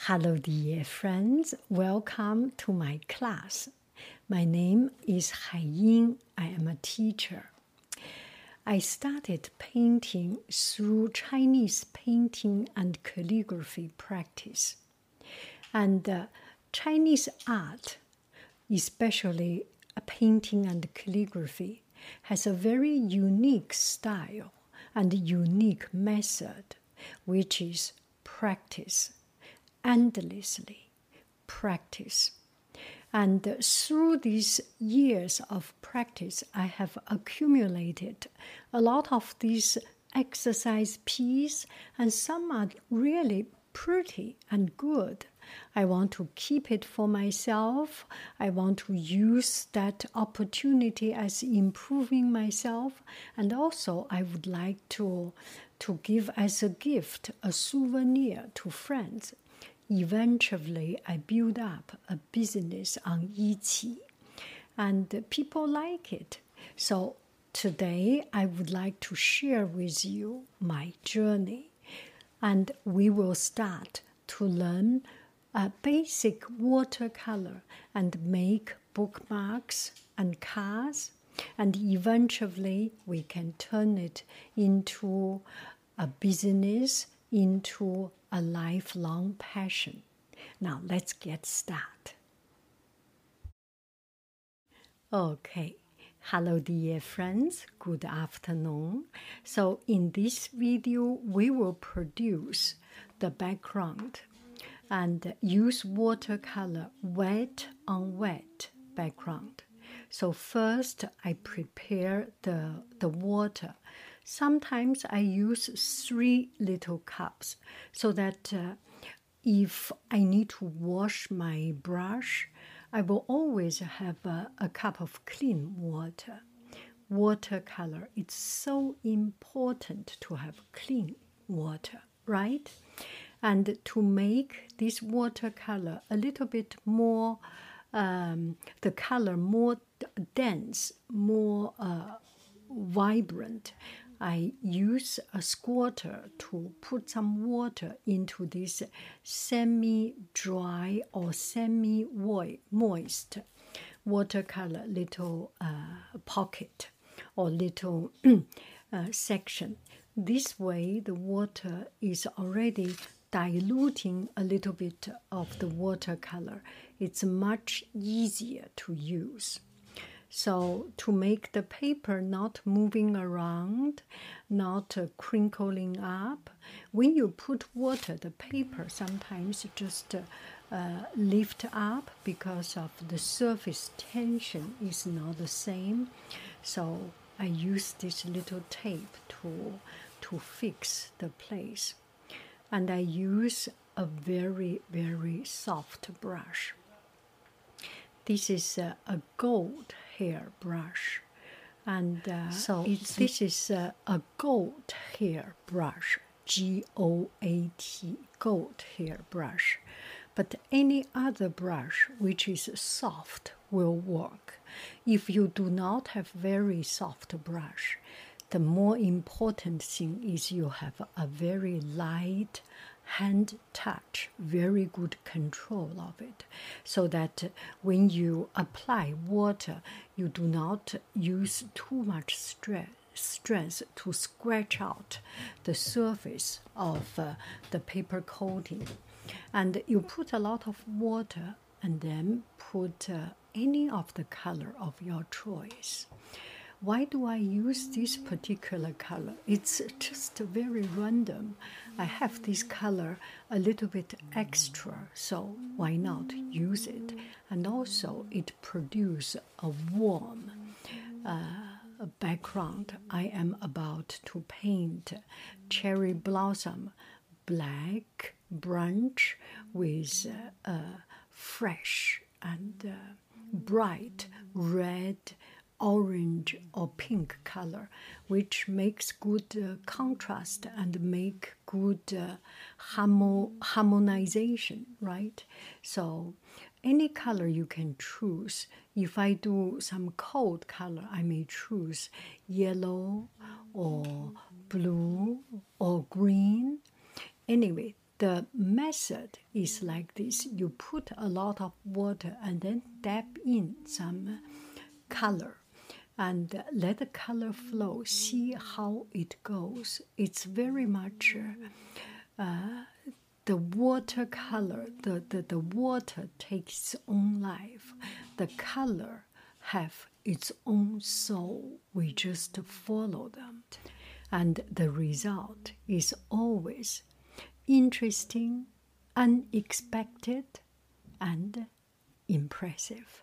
Hello, dear friends. Welcome to my class. My name is Hai Ying. I am a teacher. I started painting through Chinese painting and calligraphy practice. And uh, Chinese art, especially painting and calligraphy, has a very unique style and unique method, which is practice endlessly practice. And through these years of practice, I have accumulated a lot of these exercise pieces, and some are really pretty and good. I want to keep it for myself. I want to use that opportunity as improving myself. And also, I would like to, to give as a gift, a souvenir to friends eventually I built up a business on Etsy, and people like it. So today I would like to share with you my journey, and we will start to learn a basic watercolor and make bookmarks and cards, and eventually we can turn it into a business, into a lifelong passion. Now let's get started. Okay. Hello, dear friends. Good afternoon. So, in this video, we will produce the background and use watercolor wet on wet background. So, first, I prepare the, the water Sometimes I use three little cups so that uh, if I need to wash my brush, I will always have a, a cup of clean water. Watercolor, it's so important to have clean water, right? And to make this watercolor a little bit more, um, the color more dense, more uh, vibrant, I use a squirter to put some water into this semi dry or semi moist watercolor little uh, pocket or little uh, section. This way, the water is already diluting a little bit of the watercolor. It's much easier to use. So to make the paper not moving around, not uh, crinkling up, when you put water, the paper sometimes just uh, uh, lift up because of the surface tension is not the same. So I use this little tape to to fix the place, and I use a very very soft brush. This is a, a gold hair brush. And uh, so this is uh, a goat hair brush, G O A T, goat hair brush. But any other brush which is soft will work. If you do not have very soft brush, the more important thing is you have a very light hand touch, very good control of it, so that when you apply water, you do not use too much stress strength to scratch out the surface of uh, the paper coating. And you put a lot of water and then put uh, any of the color of your choice why do I use this particular color? It's just very random. I have this color a little bit extra, so why not use it? And also, it produces a warm uh, background. I am about to paint cherry blossom black branch with uh, a fresh and uh, bright red, orange, or pink color, which makes good uh, contrast and make good uh, harmo- harmonization, right? So any color you can choose. If I do some cold color, I may choose yellow or blue or green. Anyway, the method is like this you put a lot of water and then dab in some color and let the color flow. See how it goes. It's very much uh, the watercolor the, the, the water takes its own life. The color have its own soul. We just follow them. And the result is always interesting, unexpected, and impressive.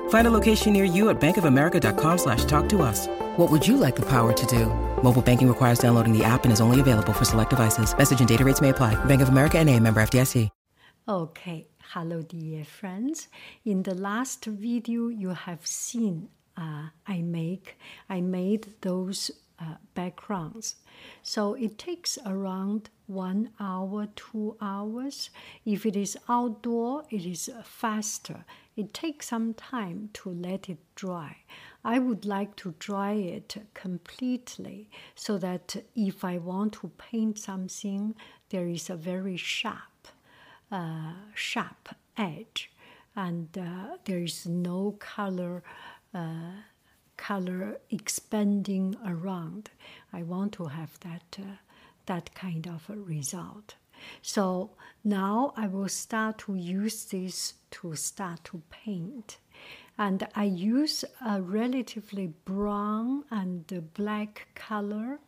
Find a location near you at bankofamerica.com slash talk to us. What would you like the power to do? Mobile banking requires downloading the app and is only available for select devices. Message and data rates may apply. Bank of America and a member FDIC. Okay. Hello, dear friends. In the last video, you have seen uh, I make I made those uh, backgrounds. So it takes around one hour, two hours. If it is outdoor, it is faster. It takes some time to let it dry. I would like to dry it completely so that if I want to paint something, there is a very sharp, uh, sharp edge, and uh, there is no color. Uh, color expanding around. I want to have that, uh, that kind of a result. So now I will start to use this to start to paint. And I use a relatively brown and black color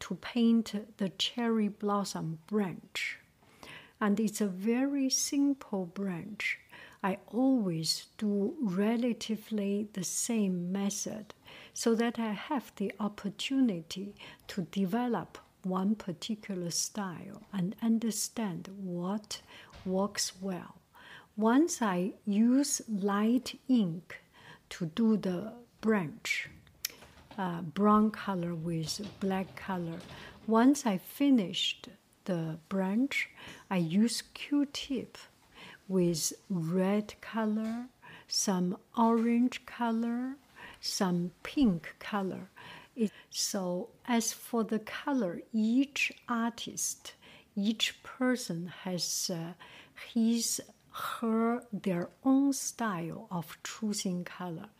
to paint the cherry blossom branch. And it's a very simple branch. I always do relatively the same method so that I have the opportunity to develop one particular style and understand what works well. Once I use light ink to do the branch, uh, brown color with black color, once I finished the branch, I use Q-tip with red color, some orange color, some pink color. It, so, as for the color, each artist, each person has uh, his, her, their own style of choosing color.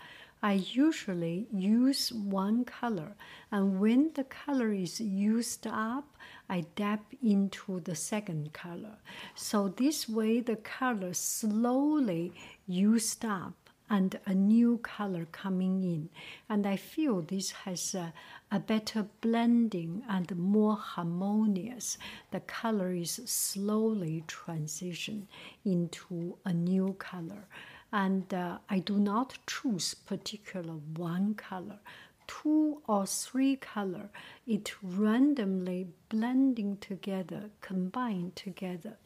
I usually use one color, and when the color is used up, I dab into the second color. So this way, the color slowly used up and a new color coming in. And I feel this has a, a, better blending and more harmonious. The color is slowly transition into a new color. And uh, I do not choose particular one color two or three color, it randomly blending together, combined together,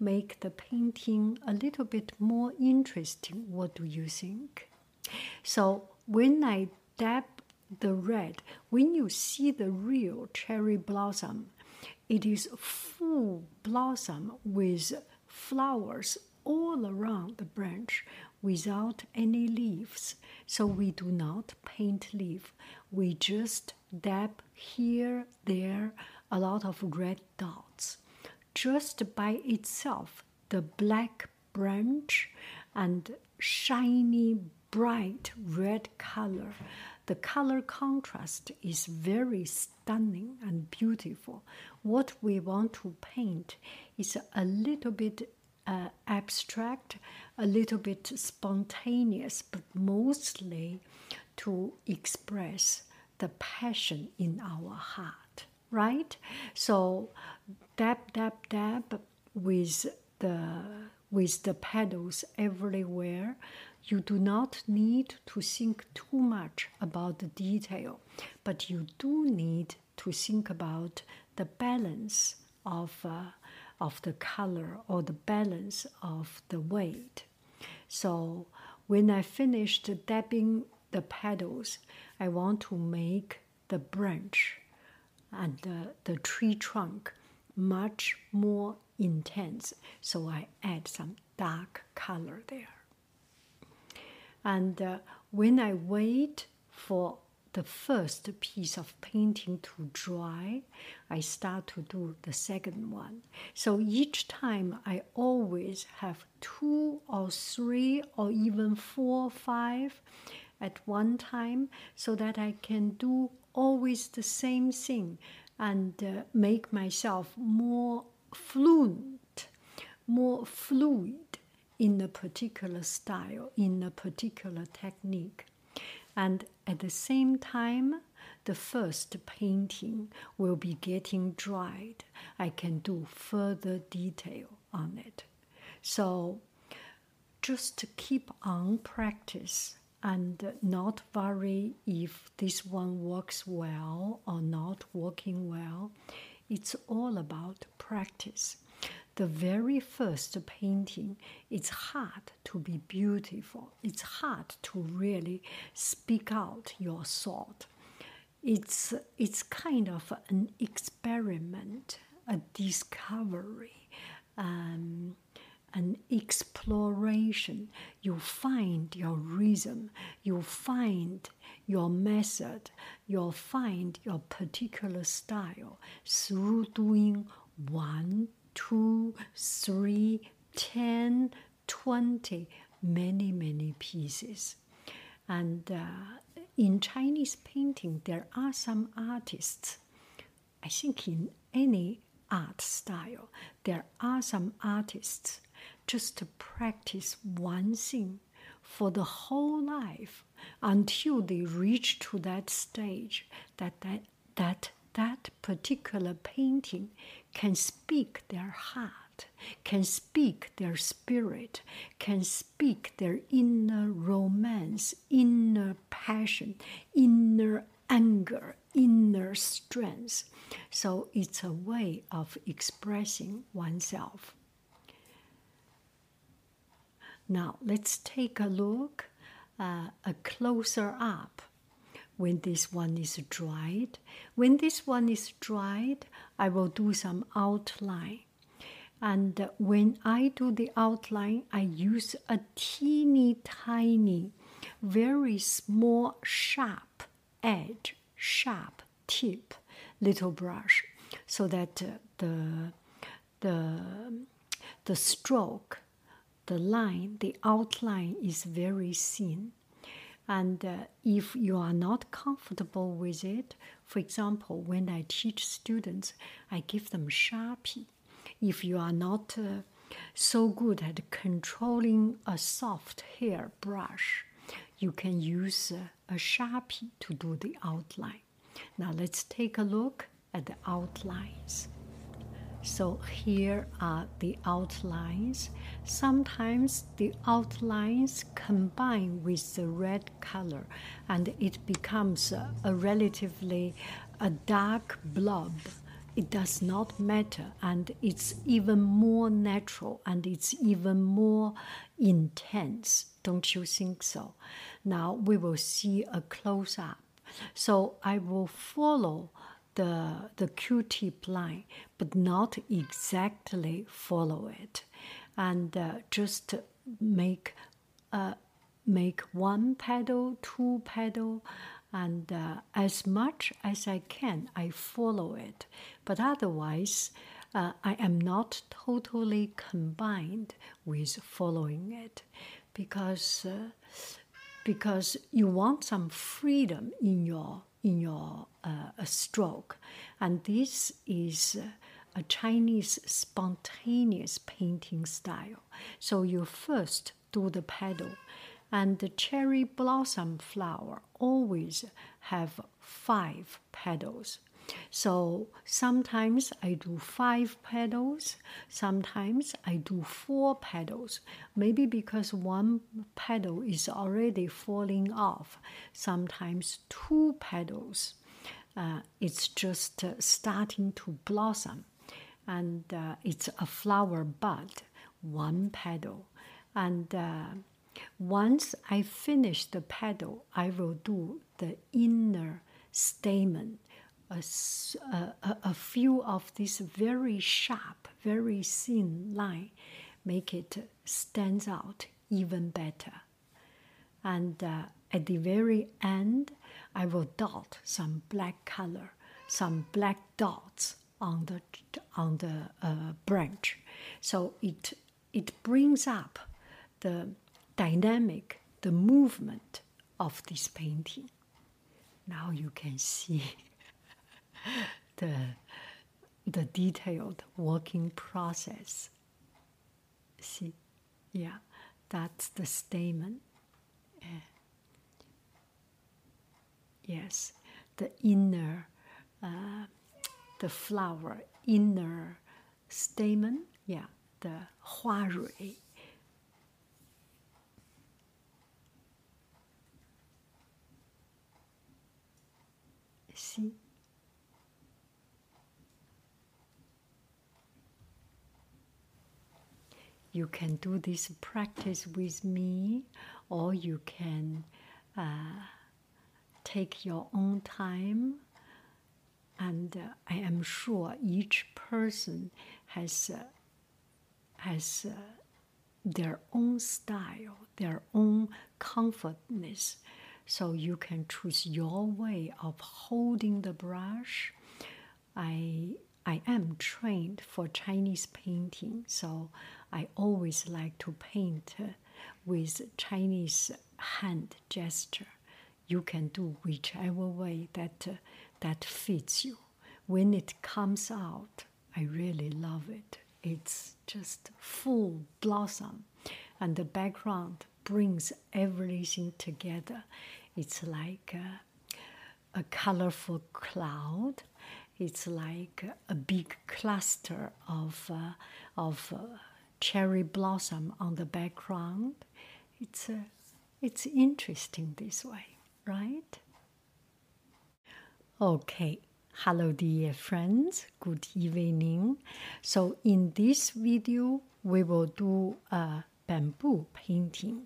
make the painting a little bit more interesting. What do you think? So when I dab the red, when you see the real cherry blossom, it is full blossom with flowers all around the branch without any leaves. So we do not paint leaf. We just dab here, there, a lot of red dots. Just by itself, the black branch and shiny, bright red color. The color contrast is very stunning and beautiful. What we want to paint is a little bit uh, abstract, a little bit spontaneous, but mostly to express the passion in our heart, right? So dab, dab, dab with the with the petals everywhere. You do not need to think too much about the detail, but you do need to think about the balance of, uh, of the color or the balance of the weight. So when I finished dabbing the petals, I want to make the branch and the, the tree trunk much more intense. So I add some dark color there. And uh, when I wait for the first piece of painting to dry, I start to do the second one. So each time I always have two or three or even four or five at one time so that I can do always the same thing and uh, make myself more fluent, more fluid in a particular style, in a particular technique. And at the same time, the first painting will be getting dried. I can do further detail on it. So just keep on practice and not worry if this one works well or not working well. It's all about practice. The very first painting, it's hard to be beautiful. It's hard to really speak out your thought. It's, it's kind of an experiment, a discovery. Um, an exploration. You find your rhythm, you find your method, you'll find your particular style. Through doing one, two, three, ten, twenty, many, many pieces. And uh, in Chinese painting, there are some artists, I think in any art style, there are some artists just to practice one thing for the whole life until they reach to that stage that that that, that particular painting can speak their heart can speak their spirit can speak their inner romance inner passion inner anger inner strength. So it's a way of expressing oneself now let's take a look, uh, a closer up when this one is dried. When this one is dried, I will do some outline. And when I do the outline, I use a teeny tiny, very small, sharp edge, sharp tip, little brush, so that uh, the the the stroke the line, the outline is very thin. And uh, if you are not comfortable with it, for example, when I teach students, I give them Sharpie. If you are not uh, so good at controlling a soft hair brush, you can use uh, a Sharpie to do the outline. Now let's take a look at the outlines. So here are the outlines. Sometimes the outlines combine with the red color and it becomes a, a relatively a dark blob. It does not matter and it's even more natural and it's even more intense. Don't you think so? Now we will see a close up. So I will follow the, the Q-tip line, but not exactly follow it. And uh, just make, uh, make one petal, two petal, and uh, as much as I can, I follow it. But otherwise, uh, I am not totally combined with following it because, uh, because you want some freedom in your in your uh, stroke. And this is a Chinese spontaneous painting style. So you first do the petal And the cherry blossom flower always have five petals. So sometimes I do five petals, sometimes I do four petals. Maybe because one petal is already falling off, sometimes two petals. Uh, it's just uh, starting to blossom, and uh, it's a flower bud, one petal. And uh, once I finish the petal, I will do the inner stamen a, a, a few of these very sharp, very thin line make it stands out even better. And uh, at the very end, I will dot some black color, some black dots on the on the uh, branch, so it it brings up the dynamic, the movement of this painting. Now you can see the, the detailed working process. See, yeah, that's the stamen. Yes, the inner, uh, the flower inner stamen. Yeah, the 花蕊. See? you can do this practice with me, or you can uh, take your own time. And uh, I am sure each person has uh, has uh, their own style, their own comfortness. So you can choose your way of holding the brush. I I am trained for Chinese painting, so I always like to paint with Chinese hand gesture. You can do whichever way that that fits you. When it comes out, I really love it. It's just full blossom, and the background brings everything together. It's like a, a colorful cloud. It's like a big cluster of uh, of uh, cherry blossom on the background. It's, uh, it's interesting this way, right? Okay, hello dear friends, good evening. So in this video, we will do a bamboo painting.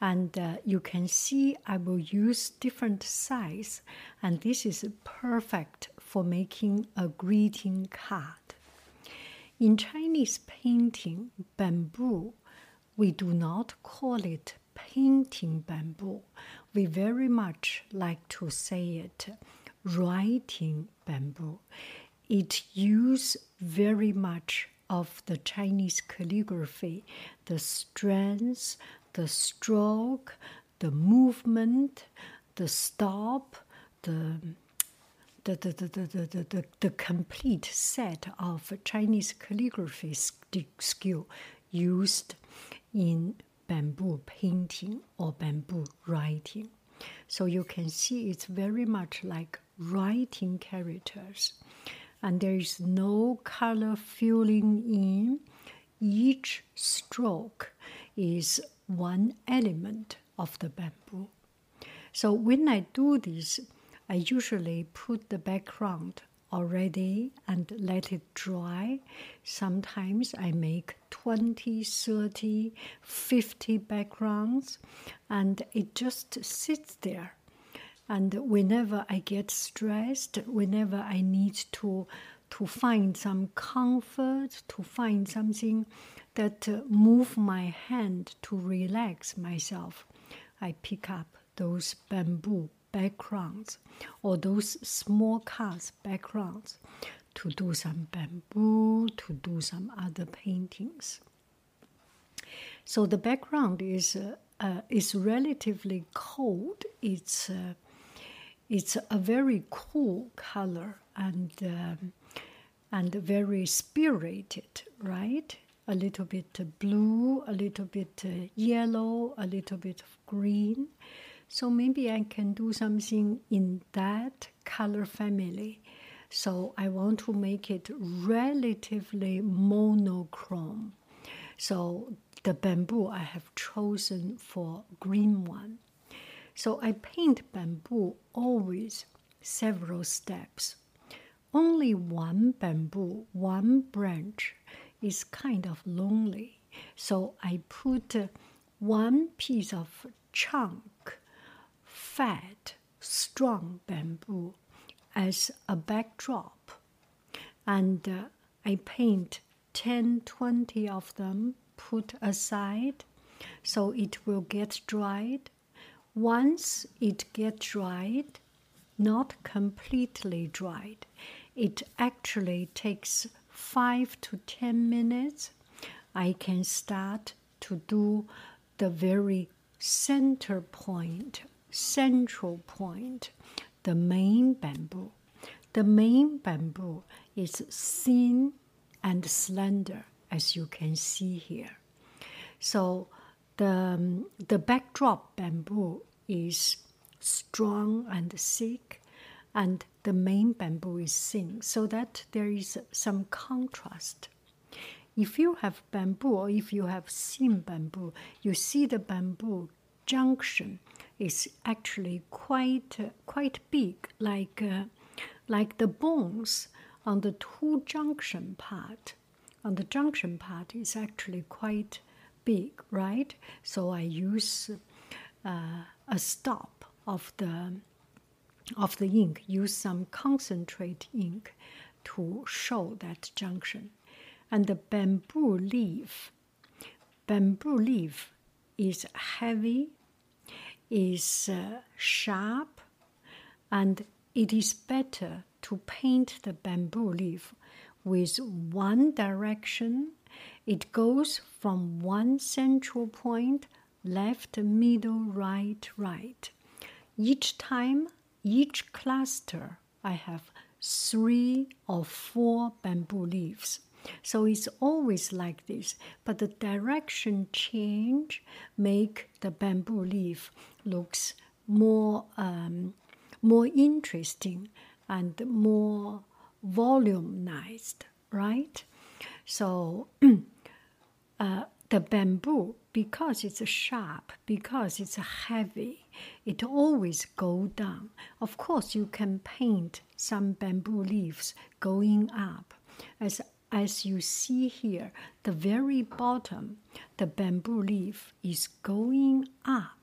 And uh, you can see I will use different size and this is perfect for making a greeting card. In Chinese painting, bamboo, we do not call it painting bamboo. We very much like to say it writing bamboo. It uses very much of the Chinese calligraphy, the strength, the stroke, the movement, the stop, the the, the, the, the, the, the, the complete set of Chinese calligraphy skill used in bamboo painting or bamboo writing. So you can see it's very much like writing characters. And there is no color filling in. Each stroke is one element of the bamboo. So when I do this, I usually put the background already and let it dry. Sometimes I make 20, 30, 50 backgrounds and it just sits there. And whenever I get stressed, whenever I need to to find some comfort, to find something that uh, move my hand to relax myself, I pick up those bamboo backgrounds or those small cars backgrounds to do some bamboo, to do some other paintings. So the background is uh, uh, is relatively cold. It's uh, it's a very cool color and um, and very spirited, right? a little bit blue, a little bit uh, yellow, a little bit of green. So maybe I can do something in that color family. So I want to make it relatively monochrome. So the bamboo I have chosen for green one. So I paint bamboo always several steps. Only one bamboo, one branch is kind of lonely. So I put one piece of chunk, fat, strong bamboo as a backdrop. And uh, I paint 10 20 of them, put aside so it will get dried. Once it gets dried, not completely dried, it actually takes 5 to 10 minutes. I can start to do the very center point, central point, the main bamboo. The main bamboo is thin and slender, as you can see here. So the, um, the backdrop bamboo is strong and thick, and the main bamboo is thin, so that there is some contrast. If you have bamboo or if you have thin bamboo, you see the bamboo junction is actually quite uh, quite big, like uh, like the bones on the two junction part. On the junction part is actually quite big, right? So I use uh, a stop of the of the ink, use some concentrate ink to show that junction. And the bamboo leaf, bamboo leaf is heavy, is uh, sharp, and it is better to paint the bamboo leaf with one direction. It goes from one central point left, middle, right, right. Each time, each cluster, I have three or four bamboo leaves. So it's always like this, but the direction change make the bamboo leaf looks more um, more interesting and more volumized, right? So uh, the bamboo, because it's sharp, because it's heavy, it always go down. Of course, you can paint some bamboo leaves going up. As as you see here, the very bottom, the bamboo leaf is going up,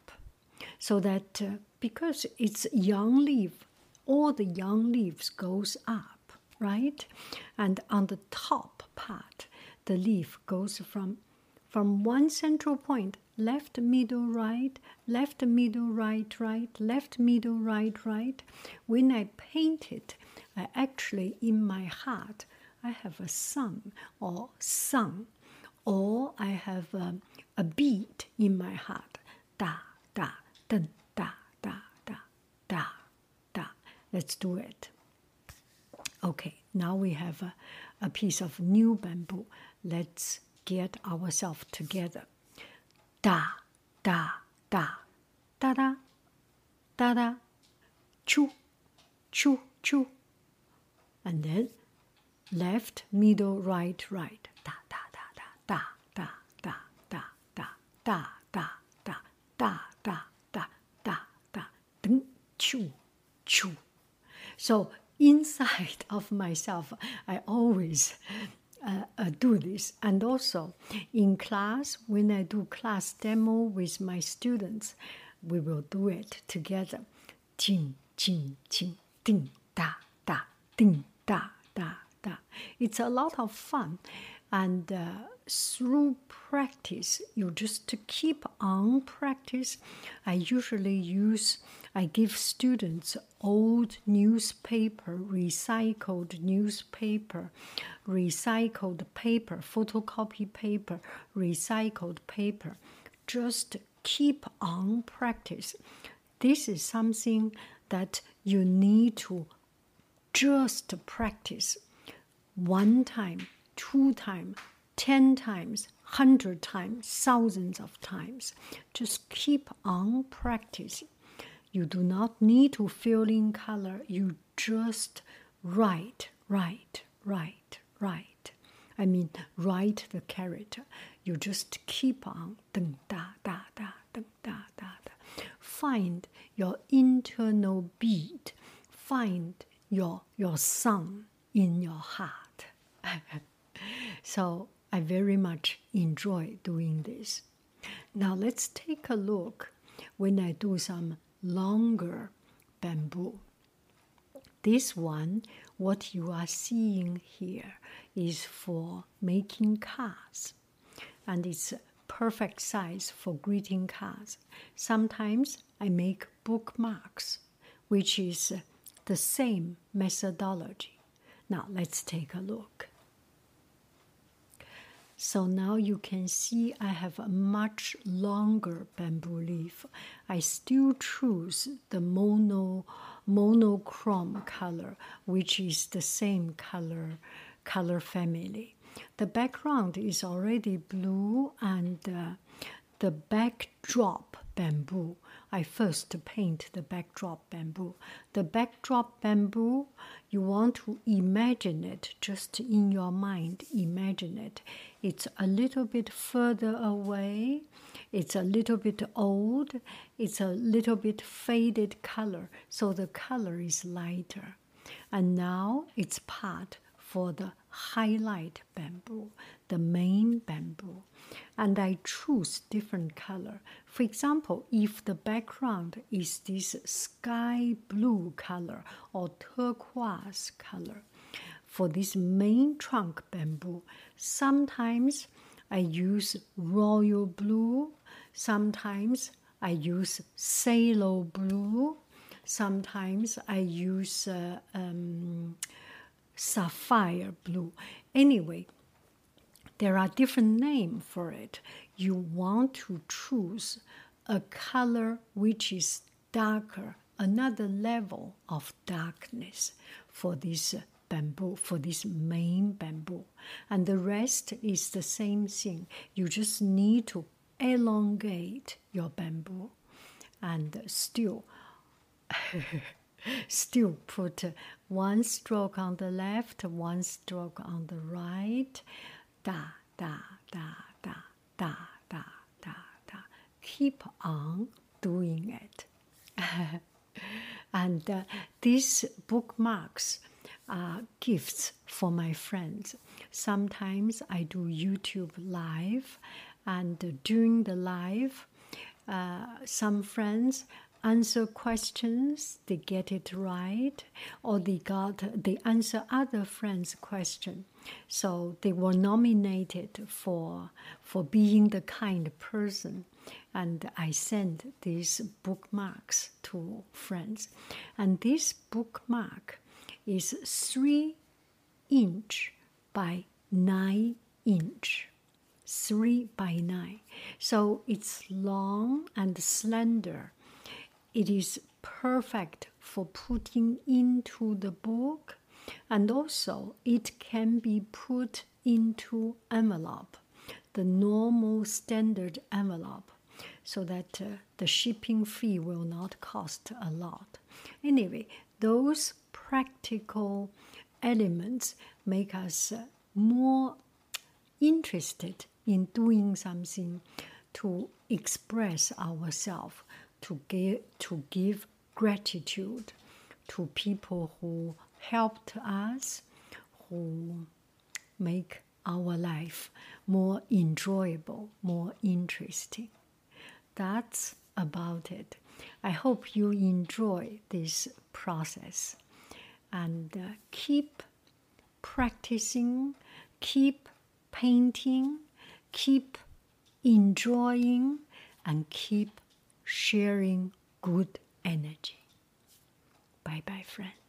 so that uh, because it's young leaf, all the young leaves goes up, right? And on the top part, the leaf goes from from one central point, left, middle, right, left, middle, right, right, left, middle, right, right. When I paint it, I actually in my heart I have a sun or sun, or I have a, a beat in my heart, da da dun da, da. da, da, da. Let's do it. Okay, now we have a, a piece of new bamboo. Let's get ourselves together. Da, da, da, da, da, da, da, choo, choo, choo. And then left, middle, right, right. Da, da, da, da, da, da, da, da, da, da, da, da, da, choo, choo. So inside of myself, I always uh, uh, do this. And also in class, when I do class demo with my students, we will do it together. Ching, ching, ching, ding, da, da, ding, da, da, da. It's a lot of fun. And uh, through practice, you just to keep on practice. I usually use, I give students old newspaper, recycled newspaper, recycled paper, photocopy paper, recycled paper. Just keep on practice. This is something that you need to just practice one time two time, 10 times, 100 times, thousands of times. Just keep on practicing. You do not need to fill in color. You just write, write, write, write. I mean, write the character. You just keep on. Da, da, da, da, da, da. Find your internal beat. Find your, your song in your heart. so I very much enjoy doing this. Now let's take a look when I do some longer bamboo. This one, what you are seeing here, is for making cards, and it's perfect size for greeting cards. Sometimes I make bookmarks, which is the same methodology. Now let's take a look. So now you can see I have a much longer bamboo leaf. I still choose the mono monochrome color, which is the same color color family. The background is already blue and uh, the backdrop bamboo I first paint the backdrop bamboo. The backdrop bamboo, you want to imagine it just in your mind. Imagine it. It's a little bit further away. It's a little bit old. It's a little bit faded color. So the color is lighter. And now it's part for the highlight bamboo, the main bamboo. And I choose different color. For example, if the background is this sky blue color or turquoise color, for this main trunk bamboo, sometimes I use royal blue, sometimes I use phthalo blue, sometimes I use uh, um, sapphire blue. Anyway, there are different names for it. You want to choose a color which is darker, another level of darkness for this bamboo, for this main bamboo. And the rest is the same thing. You just need to elongate your bamboo and still still put one stroke on the left, one stroke on the right. Da, da, da, da, da, da, da, da. Keep on doing it. and uh, these bookmarks are gifts for my friends. Sometimes I do YouTube live, and during the live, uh, some friends answer questions, they get it right, or they got they answer other friends' question. So they were nominated for for being the kind person. And I sent these bookmarks to friends. And this bookmark is three inch by nine inch. Three by nine. So it's long and slender. It is perfect for putting into the book. And also it can be put into envelope the normal standard envelope so that uh, the shipping fee will not cost a lot. Anyway those practical elements make us more interested in doing something to express ourselves to give, to give gratitude to people who helped us, who make our life more enjoyable, more interesting. That's about it. I hope you enjoy this process and uh, keep practicing, keep painting, keep enjoying, and keep sharing good energy. Bye bye, friends.